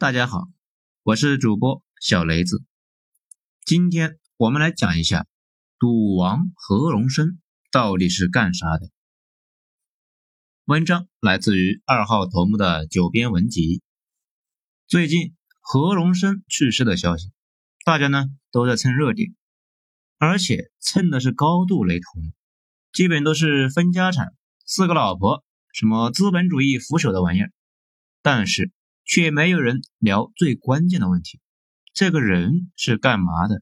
大家好，我是主播小雷子。今天我们来讲一下赌王何荣生到底是干啥的。文章来自于二号头目的九编文集。最近何荣生去世的消息，大家呢都在蹭热点，而且蹭的是高度雷同，基本都是分家产、四个老婆、什么资本主义腐朽的玩意儿。但是。却没有人聊最关键的问题：这个人是干嘛的？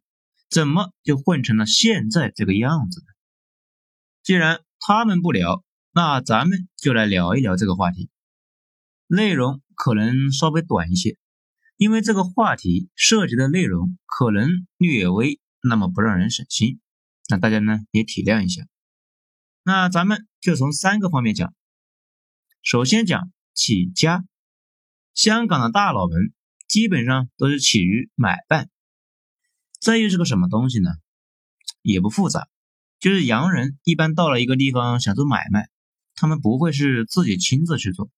怎么就混成了现在这个样子呢？既然他们不聊，那咱们就来聊一聊这个话题。内容可能稍微短一些，因为这个话题涉及的内容可能略微那么不让人省心，那大家呢也体谅一下。那咱们就从三个方面讲，首先讲起家。香港的大佬们基本上都是起于买办，这又是个什么东西呢？也不复杂，就是洋人一般到了一个地方想做买卖，他们不会是自己亲自去做。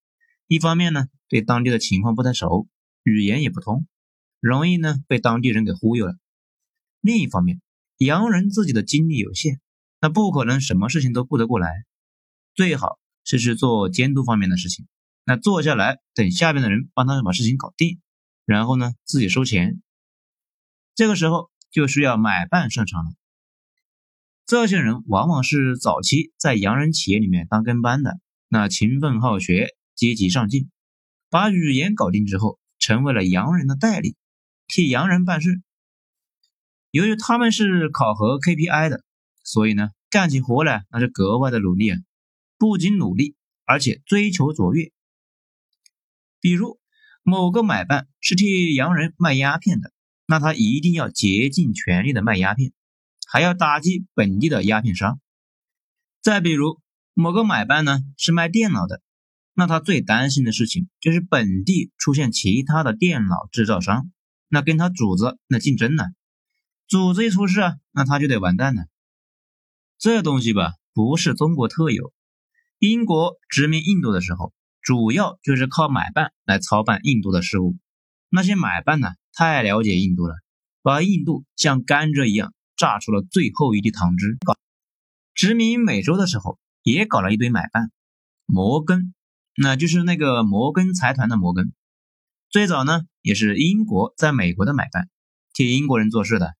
一方面呢，对当地的情况不太熟，语言也不通，容易呢被当地人给忽悠了；另一方面，洋人自己的精力有限，那不可能什么事情都顾得过来，最好是去做监督方面的事情。那坐下来等下边的人帮他把事情搞定，然后呢自己收钱。这个时候就需要买办上场了。这些人往往是早期在洋人企业里面当跟班的，那勤奋好学，积极上进，把语言搞定之后，成为了洋人的代理，替洋人办事。由于他们是考核 KPI 的，所以呢干起活来那是格外的努力啊，不仅努力，而且追求卓越。比如某个买办是替洋人卖鸦片的，那他一定要竭尽全力的卖鸦片，还要打击本地的鸦片商。再比如某个买办呢是卖电脑的，那他最担心的事情就是本地出现其他的电脑制造商，那跟他主子那竞争呢，主子一出事啊，那他就得完蛋了。这东西吧不是中国特有，英国殖民印度的时候。主要就是靠买办来操办印度的事务，那些买办呢，太了解印度了，把印度像甘蔗一样榨出了最后一滴糖汁。殖民美洲的时候，也搞了一堆买办，摩根，那就是那个摩根财团的摩根，最早呢也是英国在美国的买办，替英国人做事的。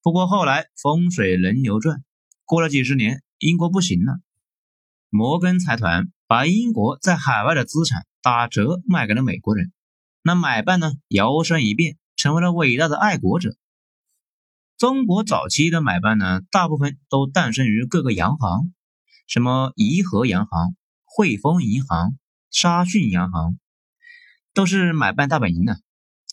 不过后来风水轮流转，过了几十年，英国不行了，摩根财团。把英国在海外的资产打折卖给了美国人，那买办呢摇身一变成为了伟大的爱国者。中国早期的买办呢，大部分都诞生于各个洋行，什么怡和洋行、汇丰银行、沙逊洋行，都是买办大本营呢。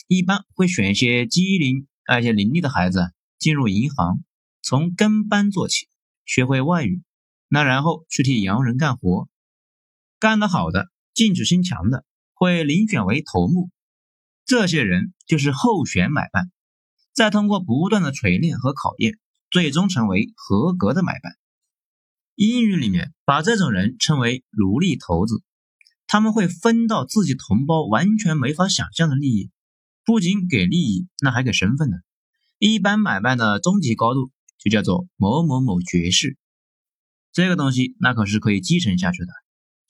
一般会选一些机灵而且伶俐的孩子进入银行，从跟班做起，学会外语，那然后去替洋人干活。干得好的，进取心强的，会遴选为头目。这些人就是候选买办，再通过不断的锤炼和考验，最终成为合格的买办。英语里面把这种人称为奴隶头子。他们会分到自己同胞完全没法想象的利益，不仅给利益，那还给身份呢。一般买办的终极高度就叫做某某某爵士，这个东西那可是可以继承下去的。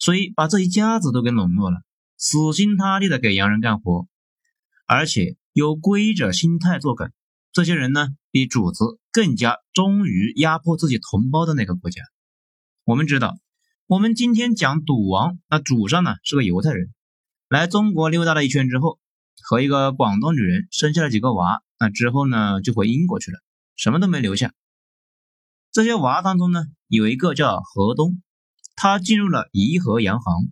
所以把这一家子都给笼络了，死心塌地的给洋人干活，而且有规者心态作梗。这些人呢，比主子更加忠于压迫自己同胞的那个国家。我们知道，我们今天讲赌王，那主上呢是个犹太人，来中国溜达了一圈之后，和一个广东女人生下了几个娃，那之后呢就回英国去了，什么都没留下。这些娃当中呢，有一个叫河东。他进入了颐和洋行，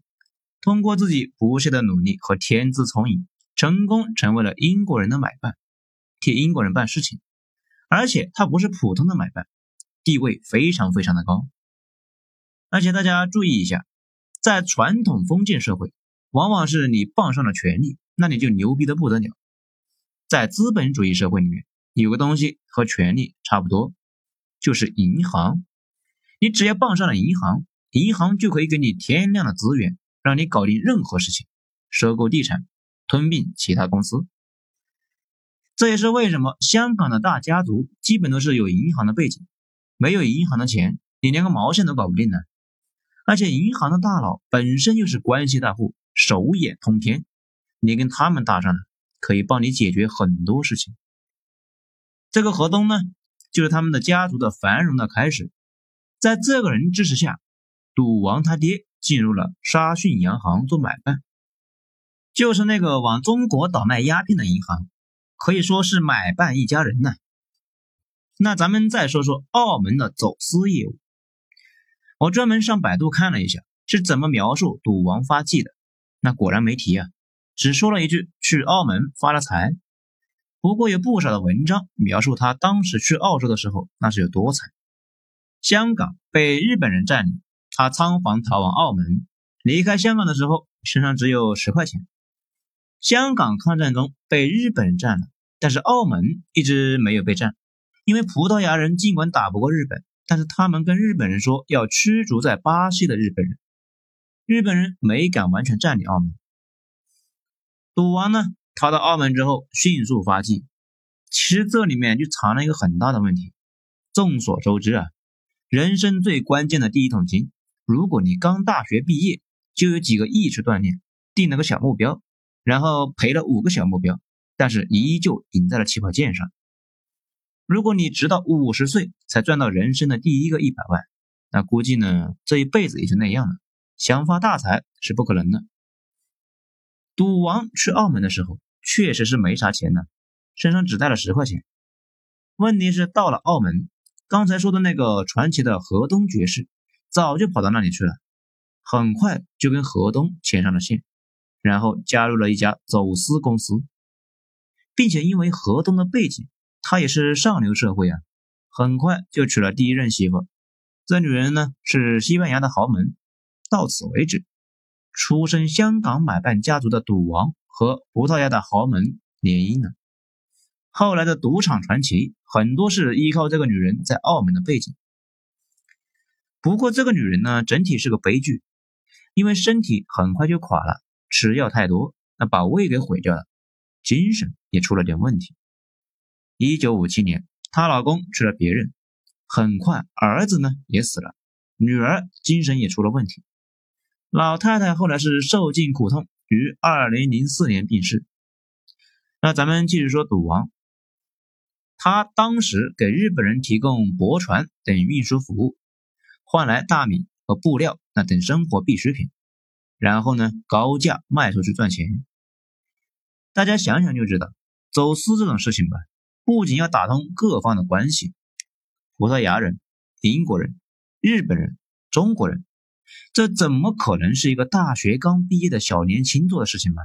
通过自己不懈的努力和天资聪颖，成功成为了英国人的买办，替英国人办事情。而且他不是普通的买办，地位非常非常的高。而且大家注意一下，在传统封建社会，往往是你傍上了权力，那你就牛逼的不得了。在资本主义社会里面，有个东西和权力差不多，就是银行。你只要傍上了银行。银行就可以给你天量的资源，让你搞定任何事情，收购地产、吞并其他公司。这也是为什么香港的大家族基本都是有银行的背景，没有银行的钱，你连个毛线都搞不定呢。而且银行的大佬本身又是关系大户，手眼通天，你跟他们搭上了，可以帮你解决很多事情。这个河东呢，就是他们的家族的繁荣的开始。在这个人支持下，赌王他爹进入了沙逊洋行做买办，就是那个往中国倒卖鸦片的银行，可以说是买办一家人呢。那咱们再说说澳门的走私业务。我专门上百度看了一下，是怎么描述赌王发迹的。那果然没提啊，只说了一句去澳门发了财。不过有不少的文章描述他当时去澳洲的时候，那是有多惨。香港被日本人占领，他仓皇逃往澳门。离开香港的时候，身上只有十块钱。香港抗战中被日本占了，但是澳门一直没有被占，因为葡萄牙人尽管打不过日本。但是他们跟日本人说要驱逐在巴西的日本人，日本人没敢完全占领澳门。赌王呢，逃到澳门之后迅速发迹，其实这里面就藏了一个很大的问题。众所周知啊，人生最关键的第一桶金，如果你刚大学毕业就有几个亿去锻炼，定了个小目标，然后赔了五个小目标，但是依旧赢在了起跑线上。如果你直到五十岁才赚到人生的第一个一百万，那估计呢这一辈子也就那样了，想发大财是不可能的。赌王去澳门的时候确实是没啥钱的，身上只带了十块钱。问题是到了澳门，刚才说的那个传奇的河东爵士早就跑到那里去了，很快就跟河东牵上了线，然后加入了一家走私公司，并且因为河东的背景。他也是上流社会啊，很快就娶了第一任媳妇。这女人呢是西班牙的豪门。到此为止，出身香港买办家族的赌王和葡萄牙的豪门联姻了。后来的赌场传奇很多是依靠这个女人在澳门的背景。不过这个女人呢，整体是个悲剧，因为身体很快就垮了，吃药太多，那把胃给毁掉了，精神也出了点问题。一九五七年，她老公娶了别人，很快儿子呢也死了，女儿精神也出了问题。老太太后来是受尽苦痛，于二零零四年病逝。那咱们继续说赌王，他当时给日本人提供驳船等运输服务，换来大米和布料那等生活必需品，然后呢高价卖出去赚钱。大家想想就知道，走私这种事情吧。不仅要打通各方的关系，葡萄牙人、英国人、日本人、中国人，这怎么可能是一个大学刚毕业的小年轻做的事情吗？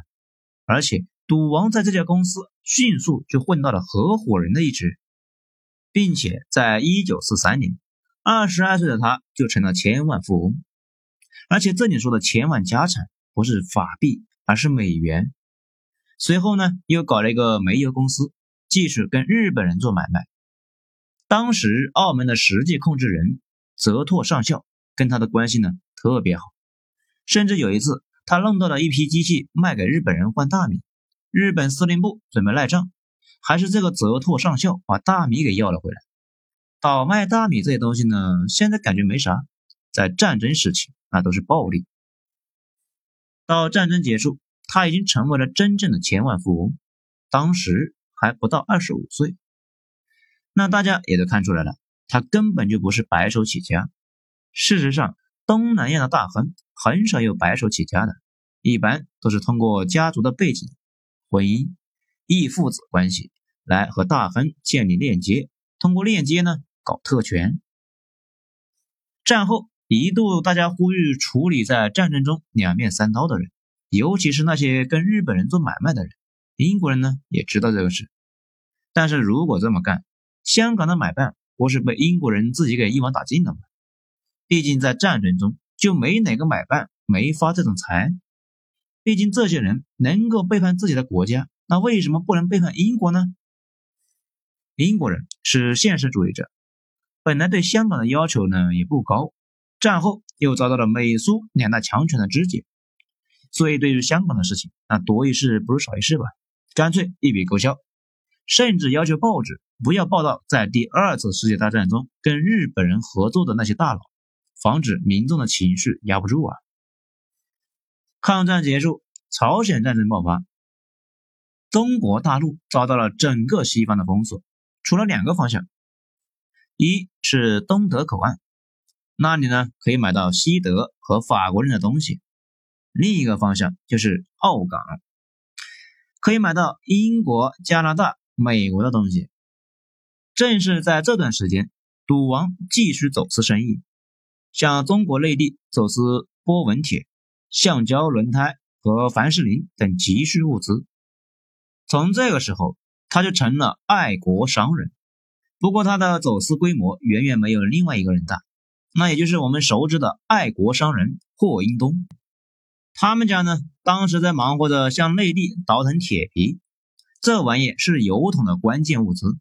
而且赌王在这家公司迅速就混到了合伙人的一职，并且在一九四三年，二十二岁的他就成了千万富翁。而且这里说的千万家产不是法币，而是美元。随后呢，又搞了一个煤油公司。继续跟日本人做买卖。当时澳门的实际控制人泽拓上校跟他的关系呢特别好，甚至有一次他弄到了一批机器卖给日本人换大米，日本司令部准备赖账，还是这个泽拓上校把大米给要了回来。倒卖大米这些东西呢，现在感觉没啥，在战争时期那都是暴利。到战争结束，他已经成为了真正的千万富翁。当时。还不到二十五岁，那大家也都看出来了，他根本就不是白手起家。事实上，东南亚的大亨很少有白手起家的，一般都是通过家族的背景、婚姻、义父子关系来和大亨建立链接，通过链接呢搞特权。战后一度大家呼吁处理在战争中两面三刀的人，尤其是那些跟日本人做买卖的人。英国人呢也知道这个事，但是如果这么干，香港的买办不是被英国人自己给一网打尽了吗？毕竟在战争中就没哪个买办没发这种财。毕竟这些人能够背叛自己的国家，那为什么不能背叛英国呢？英国人是现实主义者，本来对香港的要求呢也不高，战后又遭到了美苏两大强权的肢解，所以对于香港的事情，那多一事不如少一事吧，干脆一笔勾销，甚至要求报纸不要报道在第二次世界大战中跟日本人合作的那些大佬，防止民众的情绪压不住啊。抗战结束，朝鲜战争爆发，中国大陆遭到了整个西方的封锁，除了两个方向，一是东德口岸，那里呢可以买到西德和法国人的东西；另一个方向就是澳港，可以买到英国、加拿大、美国的东西。正是在这段时间，赌王继续走私生意，向中国内地走私波纹铁。橡胶轮胎和凡士林等急需物资。从这个时候，他就成了爱国商人。不过，他的走私规模远远没有另外一个人大，那也就是我们熟知的爱国商人霍英东。他们家呢，当时在忙活着向内地倒腾铁皮，这玩意是油桶的关键物资。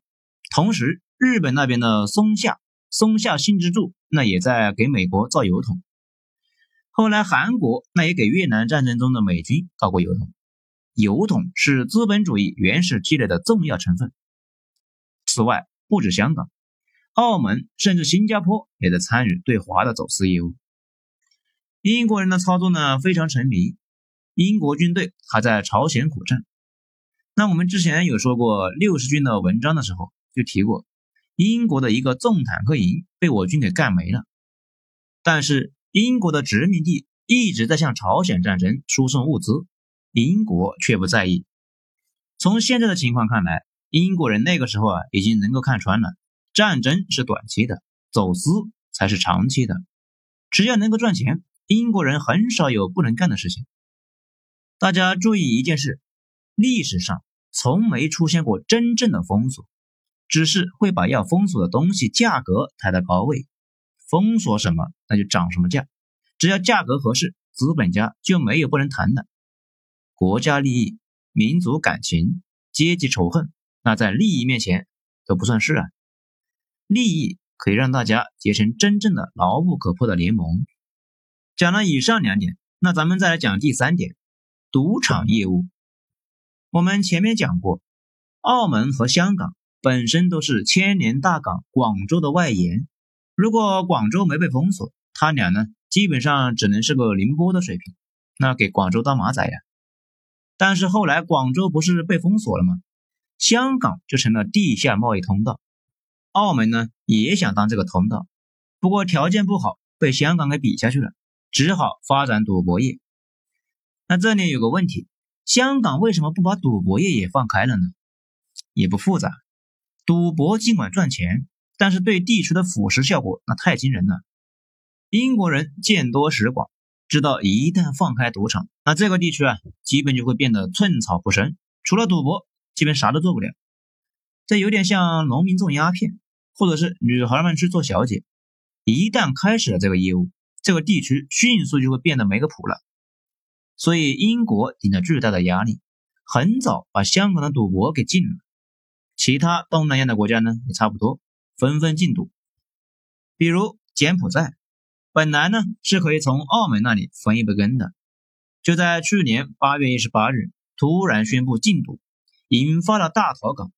同时，日本那边的松下松下幸之助那也在给美国造油桶。后来，韩国那也给越南战争中的美军搞过油桶，油桶是资本主义原始积累的重要成分。此外，不止香港、澳门，甚至新加坡也在参与对华的走私业务。英国人的操作呢非常沉迷，英国军队还在朝鲜苦战。那我们之前有说过六十军的文章的时候，就提过英国的一个重坦克营被我军给干没了，但是。英国的殖民地一直在向朝鲜战争输送物资，英国却不在意。从现在的情况看来，英国人那个时候啊，已经能够看穿了，战争是短期的，走私才是长期的。只要能够赚钱，英国人很少有不能干的事情。大家注意一件事：历史上从没出现过真正的封锁，只是会把要封锁的东西价格抬到高位。封锁什么，那就涨什么价，只要价格合适，资本家就没有不能谈的。国家利益、民族感情、阶级仇恨，那在利益面前都不算事啊。利益可以让大家结成真正的牢不可破的联盟。讲了以上两点，那咱们再来讲第三点：赌场业务。我们前面讲过，澳门和香港本身都是千年大港广州的外延。如果广州没被封锁，他俩呢，基本上只能是个宁波的水平，那给广州当马仔呀。但是后来广州不是被封锁了吗？香港就成了地下贸易通道，澳门呢也想当这个通道，不过条件不好，被香港给比下去了，只好发展赌博业。那这里有个问题，香港为什么不把赌博业也放开了呢？也不复杂，赌博尽管赚钱。但是对地区的腐蚀效果那太惊人了。英国人见多识广，知道一旦放开赌场，那这个地区啊，基本就会变得寸草不生，除了赌博，基本啥都做不了。这有点像农民种鸦片，或者是女孩们去做小姐。一旦开始了这个业务，这个地区迅速就会变得没个谱了。所以英国顶着巨大的压力，很早把香港的赌博给禁了。其他东南亚的国家呢，也差不多。纷纷禁赌，比如柬埔寨，本来呢是可以从澳门那里分一杯羹的，就在去年八月一十八日突然宣布禁赌，引发了大逃港，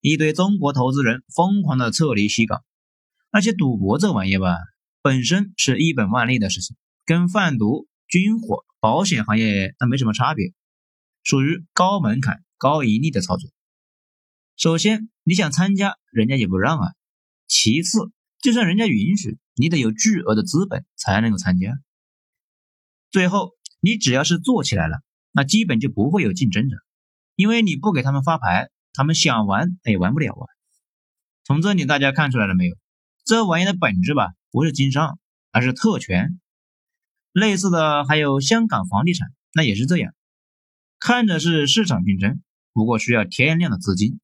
一堆中国投资人疯狂的撤离西港。而且赌博这玩意吧，本身是一本万利的事情，跟贩毒、军火、保险行业那没什么差别，属于高门槛、高盈利的操作。首先你想参加，人家也不让啊。其次，就算人家允许，你得有巨额的资本才能够参加。最后，你只要是做起来了，那基本就不会有竞争者，因为你不给他们发牌，他们想玩他也玩不了啊。从这里大家看出来了没有？这玩意的本质吧，不是经商，而是特权。类似的还有香港房地产，那也是这样，看着是市场竞争，不过需要天量的资金，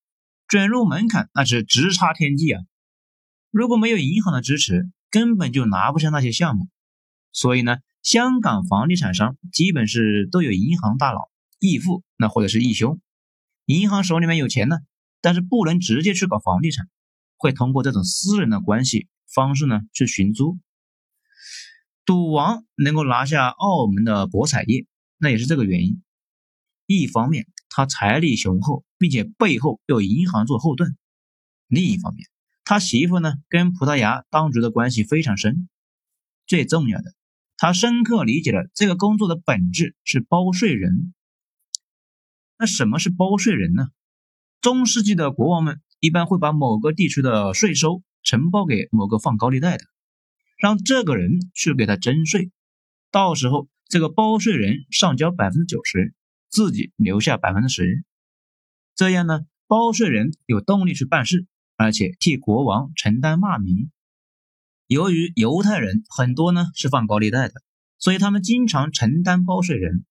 准入门槛那是直插天际啊。如果没有银行的支持，根本就拿不下那些项目。所以呢，香港房地产商基本是都有银行大佬、义父，那或者是义兄，银行手里面有钱呢，但是不能直接去搞房地产，会通过这种私人的关系方式呢去寻租。赌王能够拿下澳门的博彩业，那也是这个原因。一方面他财力雄厚，并且背后有银行做后盾；另一方面，他媳妇呢跟葡萄牙当局的关系非常深。最重要的，他深刻理解了这个工作的本质是包税人。那什么是包税人呢？中世纪的国王们一般会把某个地区的税收承包给某个放高利贷的，让这个人去给他征税，到时候这个包税人上交百分之九十。自己留下百分之十，这样呢，包税人有动力去办事，而且替国王承担骂名。由于犹太人很多呢是放高利贷的，所以他们经常承担包税人。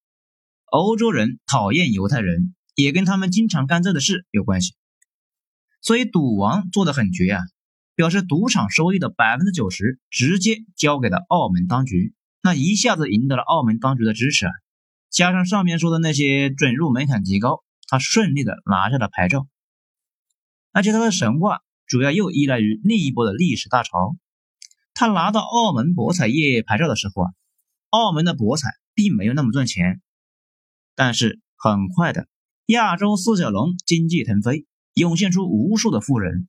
欧洲人讨厌犹太人，也跟他们经常干这的事有关系。所以赌王做的很绝啊，表示赌场收益的百分之九十直接交给了澳门当局，那一下子赢得了澳门当局的支持啊。加上上面说的那些准入门槛极高，他顺利的拿下了牌照。而且他的神话主要又依赖于另一波的历史大潮。他拿到澳门博彩业牌照的时候啊，澳门的博彩并没有那么赚钱。但是很快的，亚洲四小龙经济腾飞，涌现出无数的富人。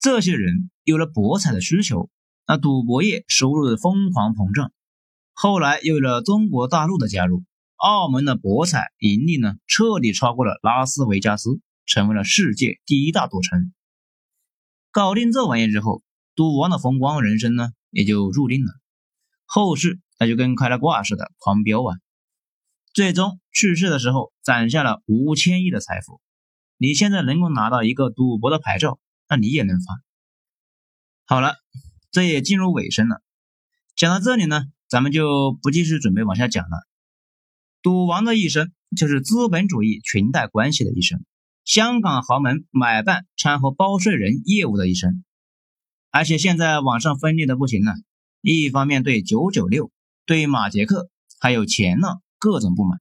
这些人有了博彩的需求，那赌博业收入的疯狂膨胀。后来又有了中国大陆的加入。澳门的博彩盈利呢，彻底超过了拉斯维加斯，成为了世界第一大赌城。搞定这玩意之后，赌王的风光人生呢，也就注定了。后世那就跟开了挂似的狂飙啊！最终去世的时候攒下了五千亿的财富。你现在能够拿到一个赌博的牌照，那你也能发。好了，这也进入尾声了。讲到这里呢，咱们就不继续准备往下讲了。赌王的一生就是资本主义裙带关系的一生，香港豪门买办掺和包税人业务的一生，而且现在网上分裂的不行了，一方面对九九六、对马杰克还有钱呢各种不满，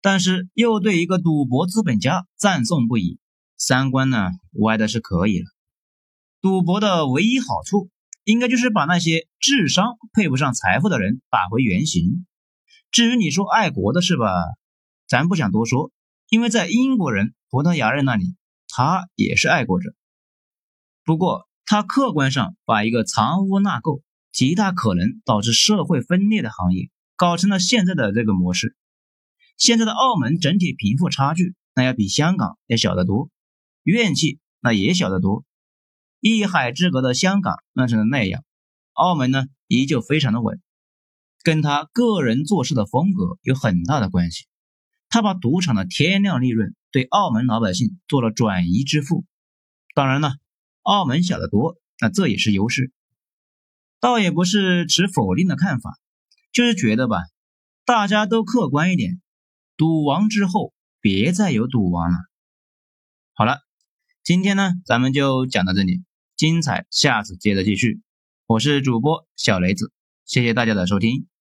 但是又对一个赌博资本家赞颂不已，三观呢歪的是可以了。赌博的唯一好处，应该就是把那些智商配不上财富的人打回原形。至于你说爱国的事吧，咱不想多说，因为在英国人、葡萄牙人那里，他也是爱国者。不过他客观上把一个藏污纳垢、极大可能导致社会分裂的行业搞成了现在的这个模式。现在的澳门整体贫富差距那要比香港要小得多，怨气那也小得多。一海之隔的香港乱成了那样，澳门呢依旧非常的稳。跟他个人做事的风格有很大的关系。他把赌场的天量利润对澳门老百姓做了转移支付。当然了，澳门小得多，那这也是优势。倒也不是持否定的看法，就是觉得吧，大家都客观一点。赌王之后，别再有赌王了。好了，今天呢，咱们就讲到这里，精彩下次接着继续。我是主播小雷子，谢谢大家的收听。